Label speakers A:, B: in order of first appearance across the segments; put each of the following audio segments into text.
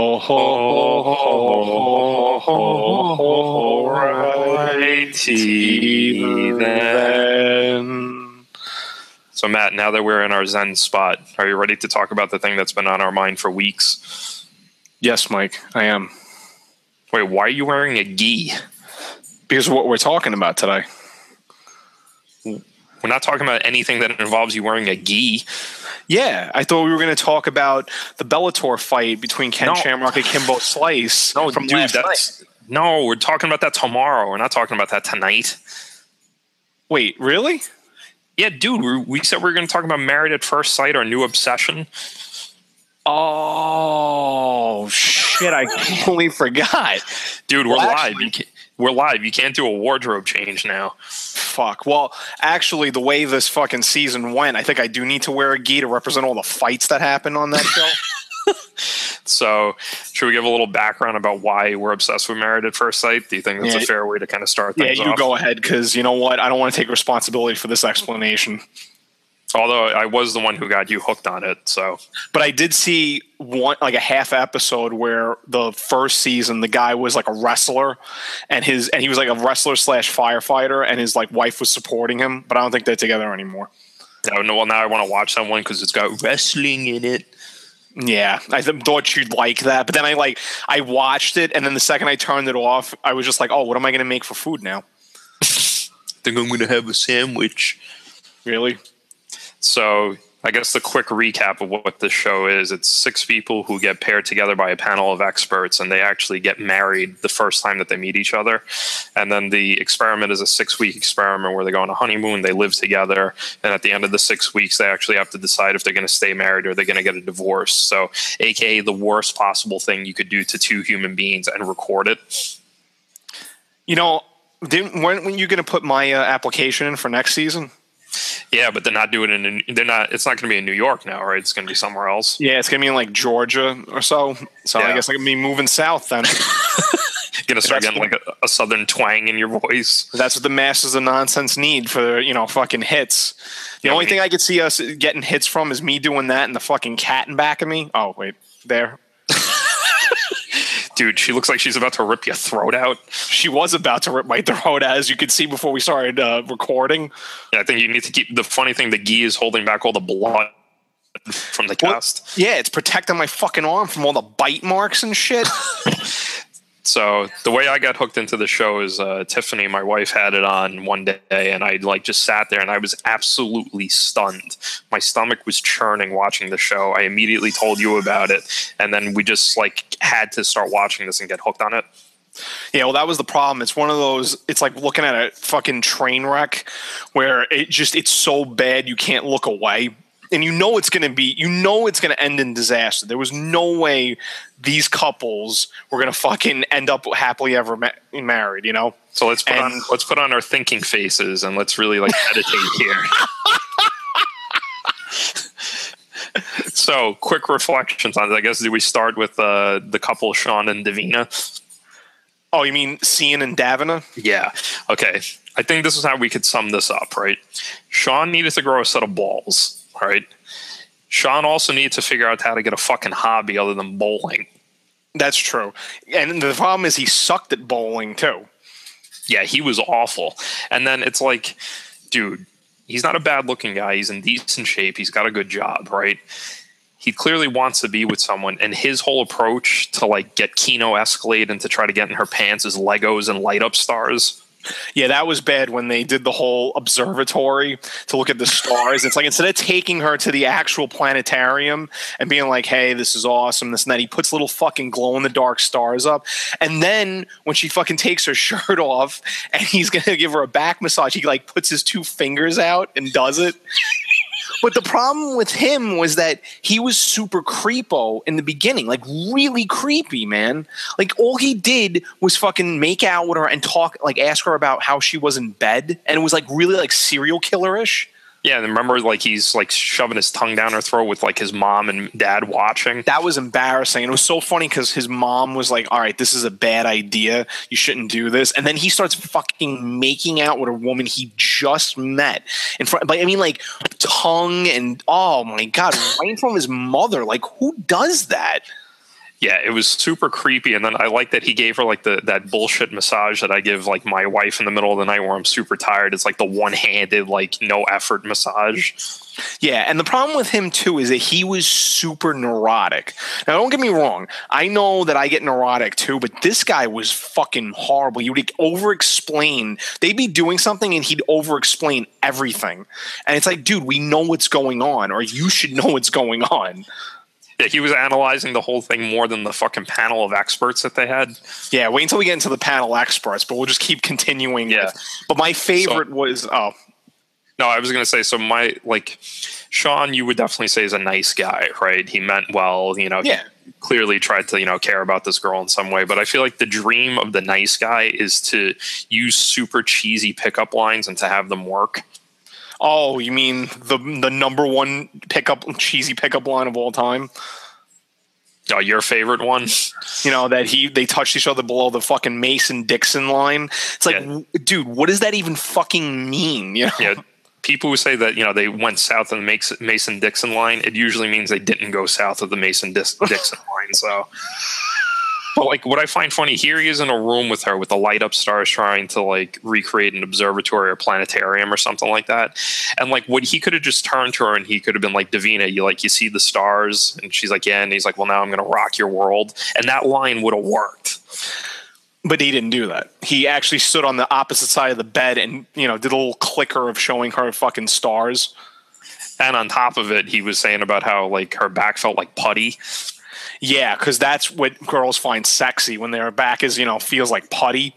A: Ho ho ho ho ho ho ho righty then.
B: So, Matt, now that we're in our Zen spot, are you ready to talk about the thing that's been on our mind for weeks?
A: Yes, Mike, I am.
B: Wait, why are you wearing a gi?
A: Because of what we're talking about today.
B: We're not talking about anything that involves you wearing a gi.
A: Yeah, I thought we were going to talk about the Bellator fight between Ken
B: No.
A: Shamrock and Kimbo Slice.
B: No,
A: from
B: dude,
A: last
B: that's
A: night.
B: no. We're talking about that tomorrow. We're not talking about that tonight.
A: Wait, really?
B: Yeah, dude, we, we said we were going to talk about Married at First Sight, our new obsession.
A: Oh shit! I completely forgot.
B: Dude, we're
A: Well,
B: live.
A: actually-
B: we're live. You can't do a wardrobe change now.
A: Fuck. Well, actually, the way this fucking season went, I think I do need to wear a gi to represent all the fights that happened on that show.
B: So, should we give a little background about why we're obsessed with Married at First Sight? Do you think that's
A: Yeah.
B: a fair way to kind of start
A: yeah, you
B: off?
A: go ahead because you know what? I don't want to take responsibility for this explanation.
B: Although I was the one who got you hooked on it, so
A: But I did see one like a half episode where the first season the guy was like a wrestler and his and he was like a wrestler slash firefighter and his like wife was supporting him, but I don't think they're together anymore.
B: no, no. Well, now I want to watch that one because it's got wrestling in it.
A: Yeah, I th- thought you'd like that, but then I like I watched it, and then the second I turned it off, I was just like, "Oh, what am I going to make for food now?"
B: think I'm going to have a sandwich.
A: Really?
B: So I guess the quick recap of what this show is: it's six people who get paired together by a panel of experts, and they actually get married the first time that they meet each other. And then the experiment is a six-week experiment where they go on a honeymoon, they live together, and at the end of the six weeks, they actually have to decide if they're going to stay married or they're going to get a divorce. So, aka the worst possible thing you could do to two human beings and record it.
A: You know, didn't weren't when you going to put my uh, application in for next season?
B: Yeah, but they're not doing it in. They're not. It's not going to be in New York now, right? It's going to be somewhere else.
A: Yeah, it's going to be in like Georgia or so. So I guess I can be moving south then.
B: To start getting like a, a southern twang in your voice.
A: That's what the masters of nonsense need for you know fucking hits. The
B: Yeah,
A: only
B: we-
A: thing I could see us getting hits from is me doing that and the fucking cat in back of me. Oh wait, there.
B: Dude, she looks like she's about to rip your throat out.
A: She was about to rip my throat, as you could see before we started uh, recording.
B: Yeah, I think you need to keep the funny thing. The gi is holding back all the blood from the
A: Well,
B: cast.
A: Yeah, it's protecting my fucking arm from all the bite marks and shit.
B: So the way I got hooked into the show is uh, Tiffany, my wife, had it on one day, and I like just sat there and I was absolutely stunned. My stomach was churning watching the show. I immediately told you about it, and then we just like had to start watching this and get hooked on it.
A: Yeah, well, that was the problem. It's one of those. It's like looking at a fucking train wreck, where it just it's so bad you can't look away, and you know it's going to be. You know it's going to end in disaster. There was no way these couples were going to fucking end up happily ever ma- married. You know.
B: So let's put
A: And-
B: on let's put on our thinking faces and let's really like meditate here. so, quick reflections on it. I guess do we start with uh, the couple Sean and Davina?
A: Oh, you mean Cian and Davina?
B: Yeah. Okay. I think this is how we could sum this up, right? Sean needed to grow a set of balls, right? Sean also needs to figure out how to get a fucking hobby other than bowling.
A: That's true. And the problem is he sucked at bowling too.
B: Yeah, he was awful. And then it's like, dude, he's not a bad looking guy. He's in decent shape. He's got a good job, right? He clearly wants to be with someone, and his whole approach to like get Kino Escalade and to try to get in her pants is Legos and light up stars.
A: Yeah, that was bad when they did the whole observatory to look at the stars. It's like instead of taking her to the actual planetarium and being like, hey, this is awesome, this and that, he puts little fucking glow in the dark stars up. And then when she fucking takes her shirt off and he's going to give her a back massage, he like puts his two fingers out and does it. But the problem with him was that he was super creepo in the beginning, like really creepy, man. Like all he did was fucking make out with her and talk, like ask her about how she was in bed, and it was like really like serial killerish.
B: Yeah, and remember, like he's like shoving his tongue down her throat with like his mom and dad watching.
A: That was embarrassing. And it was so funny because his mom was like, All right, this is a bad idea. You shouldn't do this. And then he starts fucking making out with a woman he just met in front. Like, I mean, like tongue and oh my God, right from his mother. Like, who does that?
B: Yeah, it was super creepy, and then I like that he gave her like the that bullshit massage that I give like my wife in the middle of the night where I'm super tired. It's like the one handed like no effort massage.
A: Yeah, and the problem with him too is that he was super neurotic. Now, don't get me wrong. I know that I get neurotic too, but this guy was fucking horrible. He would over explain. They'd be doing something and he'd over explain everything. And it's like, dude, we know what's going on, or you should know what's going on.
B: Yeah, he was analyzing the whole thing more than the fucking panel of experts that they had.
A: Yeah, wait until we get into the panel experts, but we'll just keep continuing.
B: Yeah.
A: with- but my favorite
B: So-
A: was oh
B: No, I was gonna say so. My like Sean, you would definitely say is a nice guy, right? He meant well. You know,
A: Yeah.
B: clearly tried to you know care about this girl in some way. But I feel like the dream of the nice guy is to use super cheesy pickup lines and to have them work.
A: Oh you mean the the number one pickup cheesy pickup line of all time?
B: Oh, your favorite one?
A: you know that he they touched each other below the fucking Mason Dixon line. It's like,
B: Yeah.
A: w- dude, what does that even fucking mean? You know?
B: Yeah. People who say that you know they went south of the Mason Dixon line, it usually means they didn't go south of the Mason Dixon line. So, but like what I find funny here, he is in a room with her with the light up stars, trying to like recreate an observatory or planetarium or something like that. And like what he could have just turned to her and he could have been like, Davina, you like you see the stars, and she's like, yeah, and he's like, well, now I'm gonna rock your world, and that line would have worked.
A: But he didn't do that. He actually stood on the opposite side of the bed and you know did a little clicker of showing her fucking stars.
B: And on top of it, he was saying about how like her back felt like putty.
A: Yeah, because that's what girls find sexy when their back is you know feels like putty.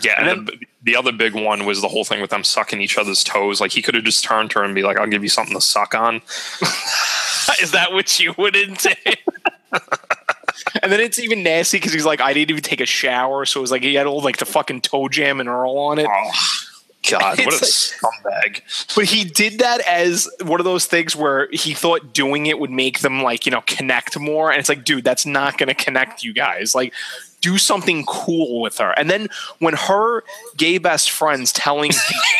B: Yeah,
A: And
B: and, the, the other big one was the whole thing with them sucking each other's toes. Like he could have just turned to her and be like, "I'll give you something to suck on."
A: is that what you would intend? and then it's even nasty because he's like, I didn't even take a shower, so it was like he had all like the fucking toe jam and Earl on it.
B: Oh God, what a
A: It's
B: scumbag!
A: But he did that as one of those things where he thought doing it would make them like, you know, connect more. And it's like, dude, that's not going to connect you guys. Like, do something cool with her. And then when her gay best friend's telling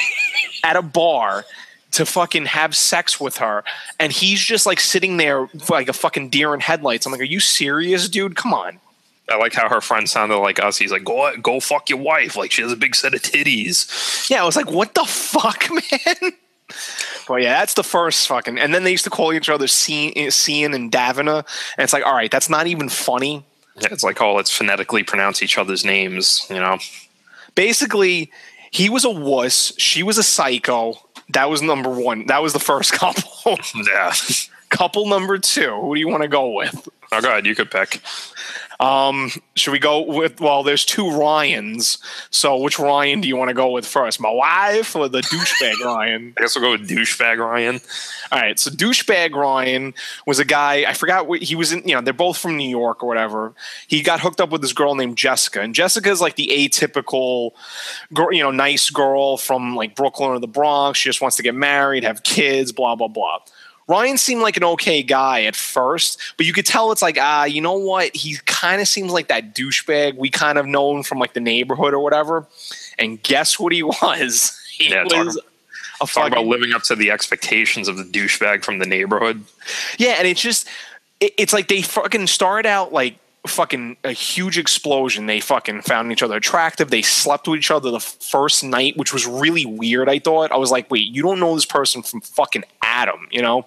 A: at a bar to fucking have sex with her, and he's just like sitting there like a fucking deer in headlights. I'm like, are you serious, dude? Come on.
B: I like how her friend sounded like us. He's like, "Go, go, fuck your wife." Like she has a big set of titties.
A: Yeah, I was like, what the fuck, man? Well, yeah, that's the first fucking. And then they used to call each other Cian Cian and Davina. And it's like, all right, that's not even funny.
B: Yeah, It's like, oh, let's phonetically pronounce each other's names. You know?
A: Basically, he was a wuss. She was a psycho. That was number one. That was the first couple.
B: Yeah.
A: couple number two. Who do you want to go with?
B: Oh, God, you could pick.
A: Um, should we go with? Well, there's two Ryans. So which Ryan do you want to go with first? My wife or the douchebag Ryan?
B: I guess we'll go with douchebag Ryan.
A: All right, so douchebag Ryan was a guy. I forgot what he was in. You know, they're both from New York or whatever. He got hooked up with this girl named Jessica, and Jessica is like the atypical, girl, you know, nice girl from like Brooklyn or the Bronx. She just wants to get married, have kids, blah blah blah. Ryan seemed like an okay guy at first, but you could tell it's like, ah, you know what? He kind of seems like that douchebag we kind of known from like the neighborhood or whatever. And guess what he was? He
B: Yeah,
A: was a fucking
B: about living up to the expectations of the douchebag from the neighborhood.
A: Yeah, and it's just it, it's like they fucking started out like fucking a huge explosion. They fucking found each other attractive. They slept with each other the first night, which was really weird. I thought I was like, wait, you don't know this person from fucking Adam, you know?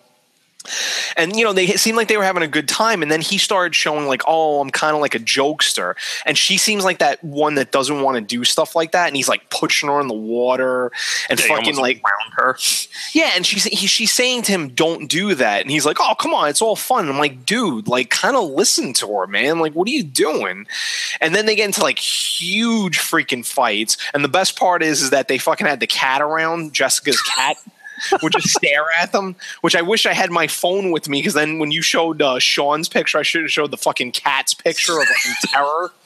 A: And you know they seemed like they were having a good time, and then he started showing like, "Oh, I'm kind of like a jokester," and she seems like that one that doesn't want to do stuff like that, and he's like pushing her in the water and
B: Yeah,
A: fucking like
B: wound her.
A: yeah, and she's he, she's saying to him, "Don't do that," and he's like, "Oh, come on, it's all fun." I'm like, "Dude, like, kind of listen to her, man. Like, what are you doing?" And then they get into like huge freaking fights, and the best part is, is that they fucking had the cat around, Jessica's cat. would just stare at them, which I wish I had my phone with me because then when you showed uh, Sean's picture, I should have showed the fucking cat's picture of like terror.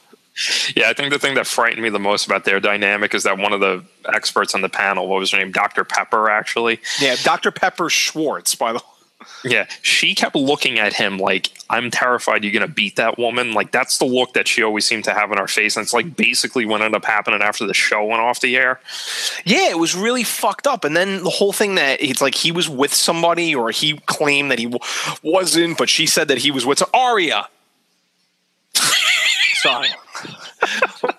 B: Yeah, I think the thing that frightened me the most about their dynamic is that one of the experts on the panel, what was her name, Dr. Pepper, actually.
A: Yeah, Dr. Pepper Schwartz, by the way.
B: Yeah, she kept looking at him like, I'm terrified you're going to beat that woman. Like, that's the look that she always seemed to have in her face. And it's like basically what ended up happening after the show went off the air.
A: Yeah, it was really fucked up. And then the whole thing that it's like he was with somebody, or he claimed that he w- wasn't, but she said that he was with Aria. Sorry.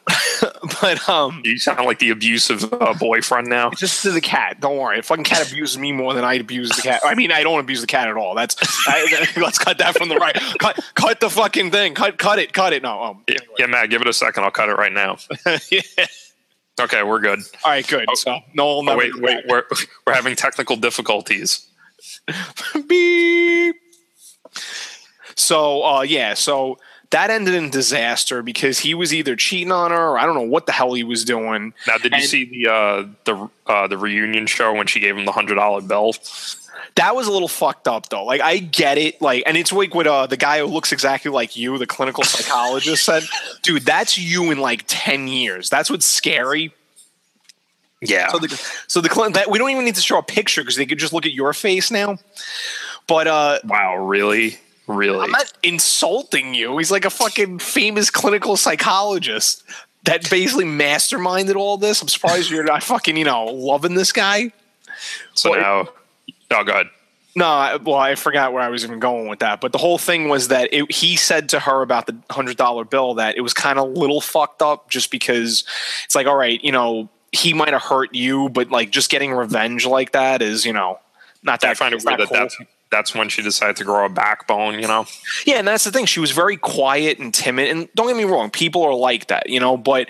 A: but um,
B: You sound like the abusive uh, boyfriend now.
A: just to the cat. Don't worry. Fucking cat abuses me more than I abuse the cat. I mean, I don't abuse the cat at all. That's I, let's cut that from the right. Cut, cut the fucking thing. Cut, cut it. Cut it. No. Um,
B: Yeah, yeah, Matt, give it a second. I'll cut it right now.
A: yeah.
B: Okay, we're good.
A: All right. Good. So no,
B: Oh, wait, wait, we're we're having technical difficulties.
A: Beep. So uh, yeah, so that ended in disaster because he was either cheating on her or I don't know what the hell he was doing.
B: Now, did you see the uh, the uh, the reunion show when she gave him the hundred dollar bill?
A: That was a little fucked up though. Like I get it, like, and it's like what uh, the guy who looks exactly like you, the clinical psychologist, said. Dude, that's you in like ten years. That's what's scary.
B: Yeah,
A: So the so the cl- that we don't even need to show a picture because they could just look at your face now. But uh,
B: wow, really, really.
A: I'm not insulting you. He's like a fucking famous clinical psychologist that basically masterminded all this. I'm surprised you're not fucking, you know, loving this guy.
B: so
A: well,
B: now, oh, god,
A: No, I, well, I forgot where I was even going with that. But the whole thing was that it, he said to her about the hundred dollar bill that it was kind of little fucked up, just because it's like, all right, you know, he might have hurt you, but like just getting revenge like that is, you know, not that
B: I find it weird that
A: cool.
B: that's that's when she decided to grow a backbone. You know,
A: Yeah, and that's the thing. She was very quiet and timid. And don't get me wrong, people are like that, you know. But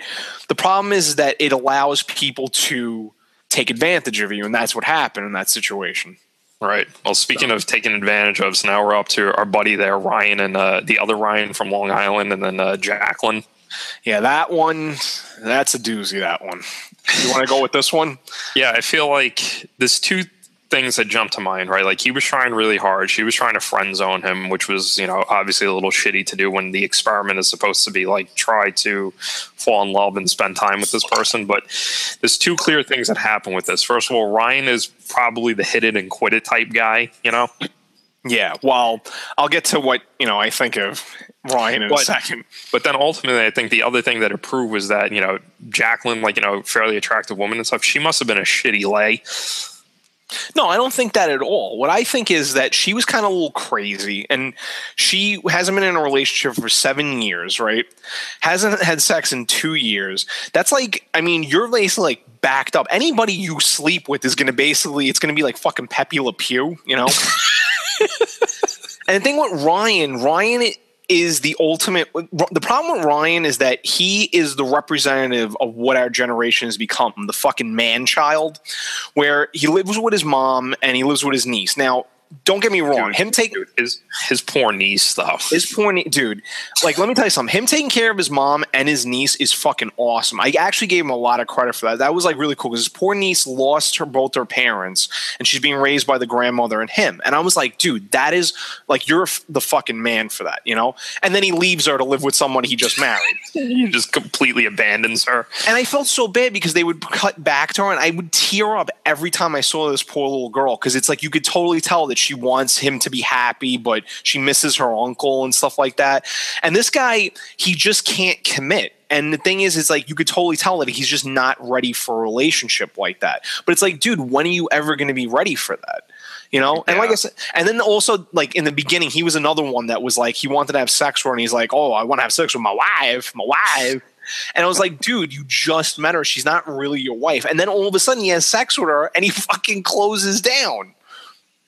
A: the problem is that it allows people to take advantage of you, and that's what happened in that situation.
B: right? Well, speaking of taking advantage of, so now we're up to our buddy there, Ryan, and uh, the other Ryan from Long Island, and then uh, Jacqueline.
A: Yeah, that one, that's a doozy. That one. You want to go with this one?
B: Yeah, I feel like this two things that jump to mind, right? Like he was trying really hard. She was trying to friend zone him, which was, you know, obviously a little shitty to do when the experiment is supposed to be like try to fall in love and spend time with this person. But there's two clear things that happen with this. First of all, Ryan is probably the hit it and quit it type guy, you know?
A: Yeah. Well, I'll get to what you know. I think of Ryan in a second.
B: But then ultimately, I think the other thing that it proved was that, you know, Jacqueline, like, you know, fairly attractive woman and stuff, she must have been a shitty lay.
A: No, I don't think that at all. What I think is that she was kind of a little crazy and she hasn't been in a relationship for seven years, right? Hasn't had sex in two years. That's like, I mean, you're basically like backed up. Anybody you sleep with is going to basically, it's going to be like fucking Pepe Le Pew, you know? and the thing with Ryan, Ryan is the ultimate. The problem with Ryan is that he is the representative of what our generation has become the fucking man child, where he lives with his mom and he lives with his niece. Now, don't get me wrong, him taking
B: Dude, his, his poor niece stuff.
A: his poor nie- dude. Like, let me tell you something. Him taking care of his mom and his niece is fucking awesome. I actually gave him a lot of credit for that. That was like really cool because his poor niece lost her both her parents, and she's being raised by the grandmother and him. And I was like, dude, that is like you're the fucking man for that, you know. And then he leaves her to live with someone he just married.
B: he just completely abandons her.
A: And I felt so bad because they would cut back to her, and I would tear up every time I saw this poor little girl because it's like you could totally tell that she wants him to be happy, but she misses her uncle and stuff like that. And this guy, he just can't commit. And the thing is, is like you could totally tell that he's just not ready for a relationship like that. But it's like, dude, when are you ever going to be ready for that? You know, and like I said, and then also like in the beginning, he was another one that was like he wanted to have sex with her, and he's like, "Oh, I want to have sex with my wife, my wife." And I was like, dude, you just met her. She's not really your wife. And then all of a sudden he has sex with her and he fucking closes down.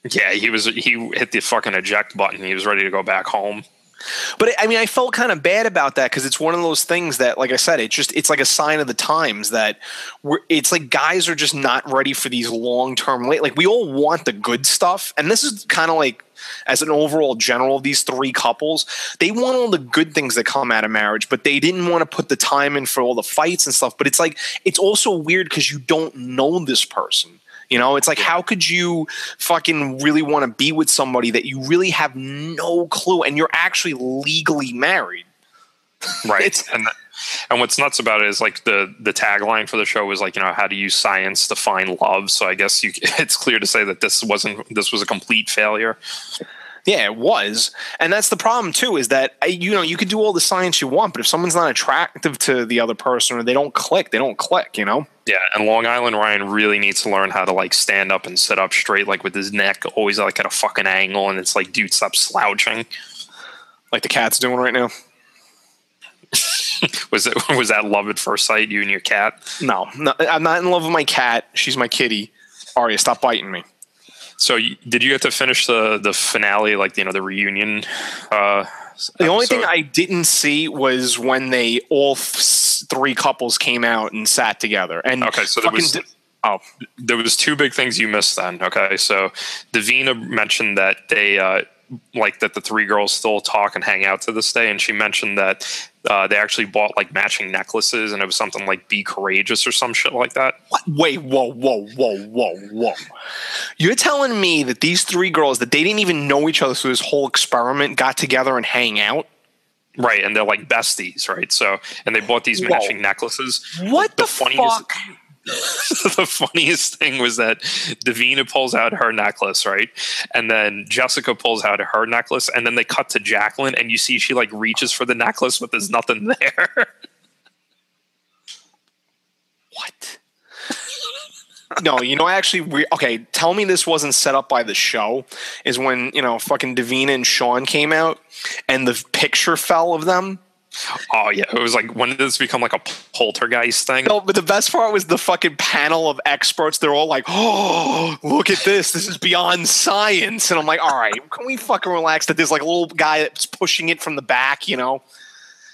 B: Yeah, he was he hit the fucking eject button. He was ready to go back home.
A: But I mean, I felt kind of bad about that because it's one of those things that, like I said, it just it's like a sign of the times that we're, it's like guys are just not ready for these long term. Like we all want the good stuff, and this is kind of like as an overall general of these three couples, they want all the good things that come out of marriage, but they didn't want to put the time in for all the fights and stuff. But it's like it's also weird because you don't know this person. You know, it's like how could you fucking really want to be with somebody that you really have no clue and you're actually legally married?
B: Right. And and what's nuts about it is like the the tagline for the show was like you know how to use science to find love. So I guess you it's clear to say that this wasn't this was a complete failure.
A: Yeah, it was. And that's the problem too is that you know, you could do all the science you want, but if someone's not attractive to the other person or they don't click, they don't click, you know?
B: Yeah, and Long Island Ryan really needs to learn how to like stand up and sit up straight, like with his neck always like at a fucking angle, and it's like, dude, stop slouching.
A: Like the cat's doing right now.
B: was it was that love at first sight? You and your cat?
A: No, no, I'm not in love with my cat. She's my kitty. Arya, stop biting me.
B: So did you get to finish the the finale, like you know the reunion? Uh,
A: The only thing? I didn't see was when they all f- three couples came out and sat together. And
B: Okay, so there was-
A: di- oh
B: there was two big things you missed then. Okay, so Davina mentioned that they uh, like that the three girls still talk and hang out to this day, and she mentioned that uh, they actually bought like matching necklaces, and it was something like "Be courageous" or some shit like that.
A: what? wait, whoa, whoa, whoa, whoa, whoa! You're telling me that these three girls that they didn't even know each other through this whole experiment got together and hang out?
B: Right, and they're like besties, right? So, and they bought these
A: Whoa.
B: matching necklaces.
A: What the,
B: funniest-
A: fuck?
B: the funniest thing was that Davina pulls out her necklace, right? And then Jessica pulls out her necklace, and then they cut to Jacqueline, and you see she like reaches for the necklace, but there's nothing there.
A: What? no, you know, actually, we okay. Tell me this wasn't set up by the show. Is when you know, fucking Davina and Sean came out, and the picture fell of them.
B: Oh yeah, it was like when did this become like a poltergeist thing?
A: No, but the best part was the fucking panel of experts. They're all like, "Oh, look at this! This is beyond science." And I'm like, "All right, can we fucking relax?" That there's like a little guy that's pushing it from the back. You know,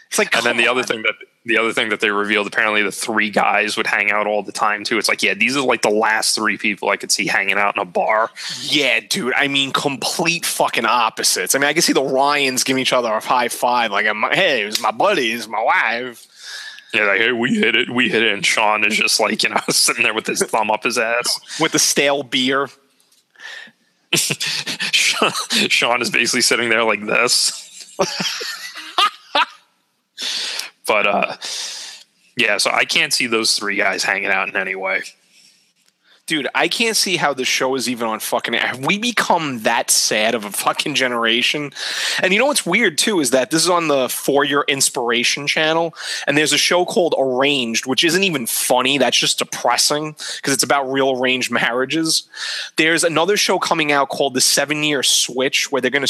A: it's like,
B: And then the
A: come
B: other thing that the other thing that they revealed, apparently the three guys would hang out all the time too. It's like, yeah, these are like the last three people I could see hanging out in a bar.
A: Yeah, dude. I mean, complete fucking opposites. I mean, I can see the Ryans giving each other a high five, like, I'm, "Hey, it was my buddy, it's my wife."
B: Yeah, like, hey, we hit it, we hit it, and Sean is just like, you know, sitting there with his thumb up his ass.
A: with the stale beer.
B: Sean, Sean is basically sitting there like this. but uh yeah, so I can't see those three guys hanging out in any way.
A: Dude, I can't see how the show is even on fucking. Have we become that sad of a fucking generation? And you know what's weird too is that this is on the For Your Inspiration channel, and there's a show called Arranged, which isn't even funny. That's just depressing because it's about real arranged marriages. There's another show coming out called The Seven Year Switch, where they're gonna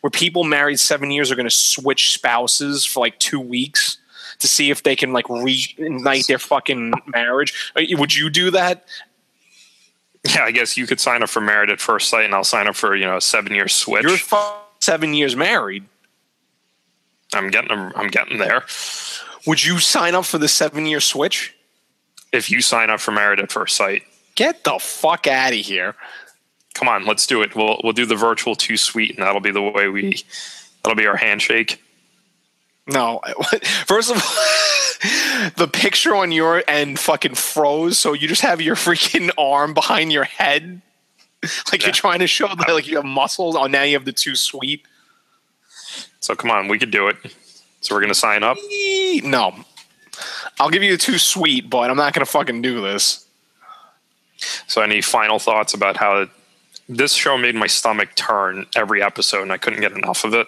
A: where people married seven years are gonna switch spouses for like two weeks to see if they can like reignite their fucking marriage. Uh, Would you do that?
B: Yeah, I guess you could sign up for Married at First Sight and I'll sign up for, you know, a seven year switch.
A: You're fu- seven years married.
B: I'm getting I'm getting there.
A: Would you sign up for the seven year switch?
B: If you sign up for Married at First Sight,
A: Get the fuck out of here.
B: come on, let's do it. We'll we'll do the virtual Too Sweet and that'll be the way we that'll be our handshake.
A: No. First of all, the picture on your end fucking froze, so you just have your freaking arm behind your head. Like
B: Yeah.
A: you're trying to show that like you have muscles. Oh, now you have the Too Sweet.
B: So come on, we could do it. So we're gonna sign up.
A: No. I'll give you the Too Sweet, but I'm not gonna fucking do this.
B: So, any final thoughts about how this show made my stomach turn every episode, and I couldn't get enough of it?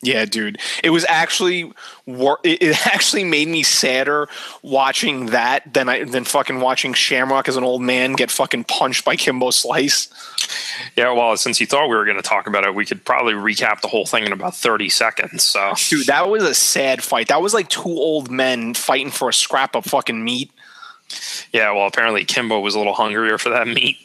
A: Yeah, dude. It was actually wor- it, actually made me sadder watching that than I than fucking watching Shamrock as an old man get fucking punched by Kimbo Slice.
B: Yeah, well, since you thought we were going to talk about it, we could probably recap the whole thing in about thirty seconds. So,
A: Dude, that was a sad fight. That was like two old men fighting for a scrap of fucking meat.
B: Yeah, well, apparently Kimbo was a little hungrier for that meat.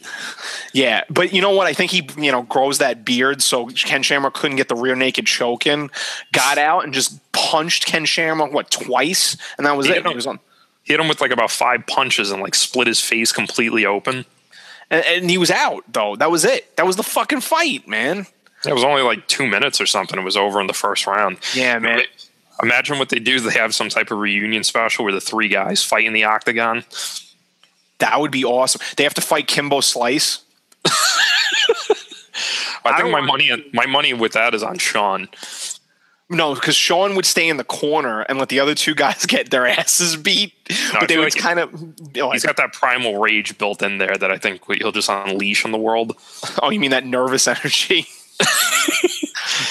A: Yeah, but you know what? I think he, you know, grows that beard so Ken Shamrock couldn't get the rear naked choke in. Got out and just punched Ken Shamrock what twice, and that was it.
B: no.
A: He was on.
B: Hit him with like about five punches and like split his face completely open.
A: And, and he was out though. That was it. That was the fucking fight, man.
B: It was only like two minutes or something. It was over in the first round.
A: Yeah, man.
B: Imagine what they do. They have some type of reunion special where the three guys fight in the octagon.
A: That would be awesome. They have to fight Kimbo Slice.
B: I
A: I
B: think my
A: want-
B: money, my money with that is on Sean.
A: No, because Sean would stay in the corner and let the other two guys get their asses beat.
B: I
A: but they would
B: like
A: kind of. Oh,
B: He's got that primal rage built in there that I think he'll just unleash on the world.
A: oh, you mean that nervous energy?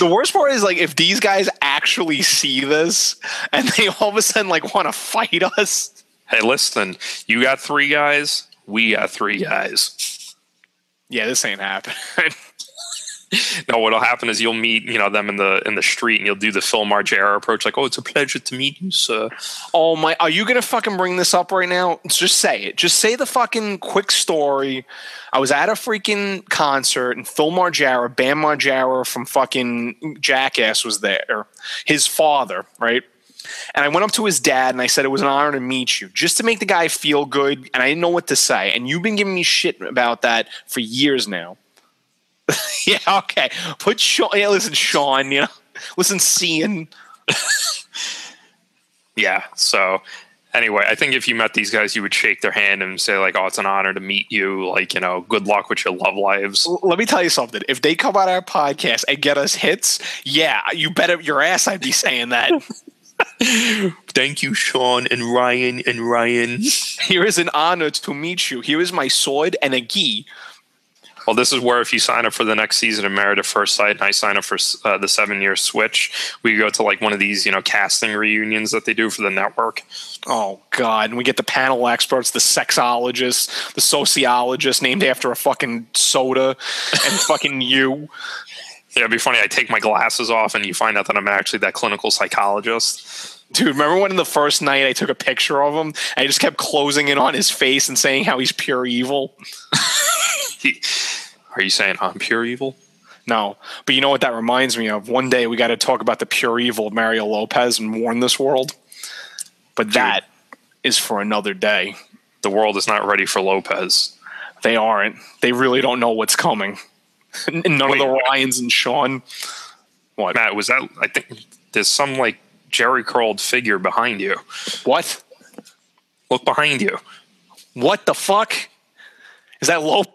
A: the worst part is like if these guys actually see this and they all of a sudden like want to fight us.
B: Hey, listen, you got three guys, we got three guys.
A: Yeah, this ain't happening.
B: no, what'll happen is you'll meet, you know, them in the in the street, and you'll do the Phil Margera approach, like, "Oh, it's a pleasure to meet you, sir."
A: Oh my! Are you gonna fucking bring this up right now? Just say it. Just say the fucking quick story. I was at a freaking concert, and Phil Margera, Bam Margera from fucking Jackass, was there. His father, right? And I went up to his dad and I said it was an honor to meet you, just to make the guy feel good. And I didn't know what to say. And you've been giving me shit about that for years now. yeah, okay. Put Sean. Yeah, listen, Sean. You know, listen, seeing.
B: yeah. So anyway, I think if you met these guys, you would shake their hand and say like, "Oh, it's an honor to meet you." Like, you know, good luck with your love lives.
A: Let me tell you something. If they come on our podcast and get us hits, yeah, you bet up your ass I'd be saying that.
B: Thank you, Sean and Ryan and Ryan.
A: Here is an honor to meet you. Here is my sword and a gi.
B: Well, this is where if you sign up for the next season of Married at First Sight, and I sign up for uh, the seven year switch, we go to like one of these, you know, casting reunions that they do for the network.
A: Oh God! And we get the panel experts, the sexologists, the sociologists named after a fucking soda, and fucking you.
B: Yeah, it'd be funny. I take my glasses off, and you find out that I'm actually that clinical psychologist.
A: Dude, remember when in the first night I took a picture of him? I just kept closing in on his face and saying how he's pure evil.
B: Are you saying I'm pure evil?
A: No, but you know what that reminds me of? One day we got to talk about the pure evil of Mario Lopez and warn this world. But Dude, that is for another day.
B: The world is not ready for Lopez.
A: They aren't. They really don't know what's coming. None Wait, of the Ryans and Sean.
B: What? Matt, was that? I think there's some like Jheri curled figure behind you.
A: What?
B: Look behind you.
A: What the fuck? Is that Lopez?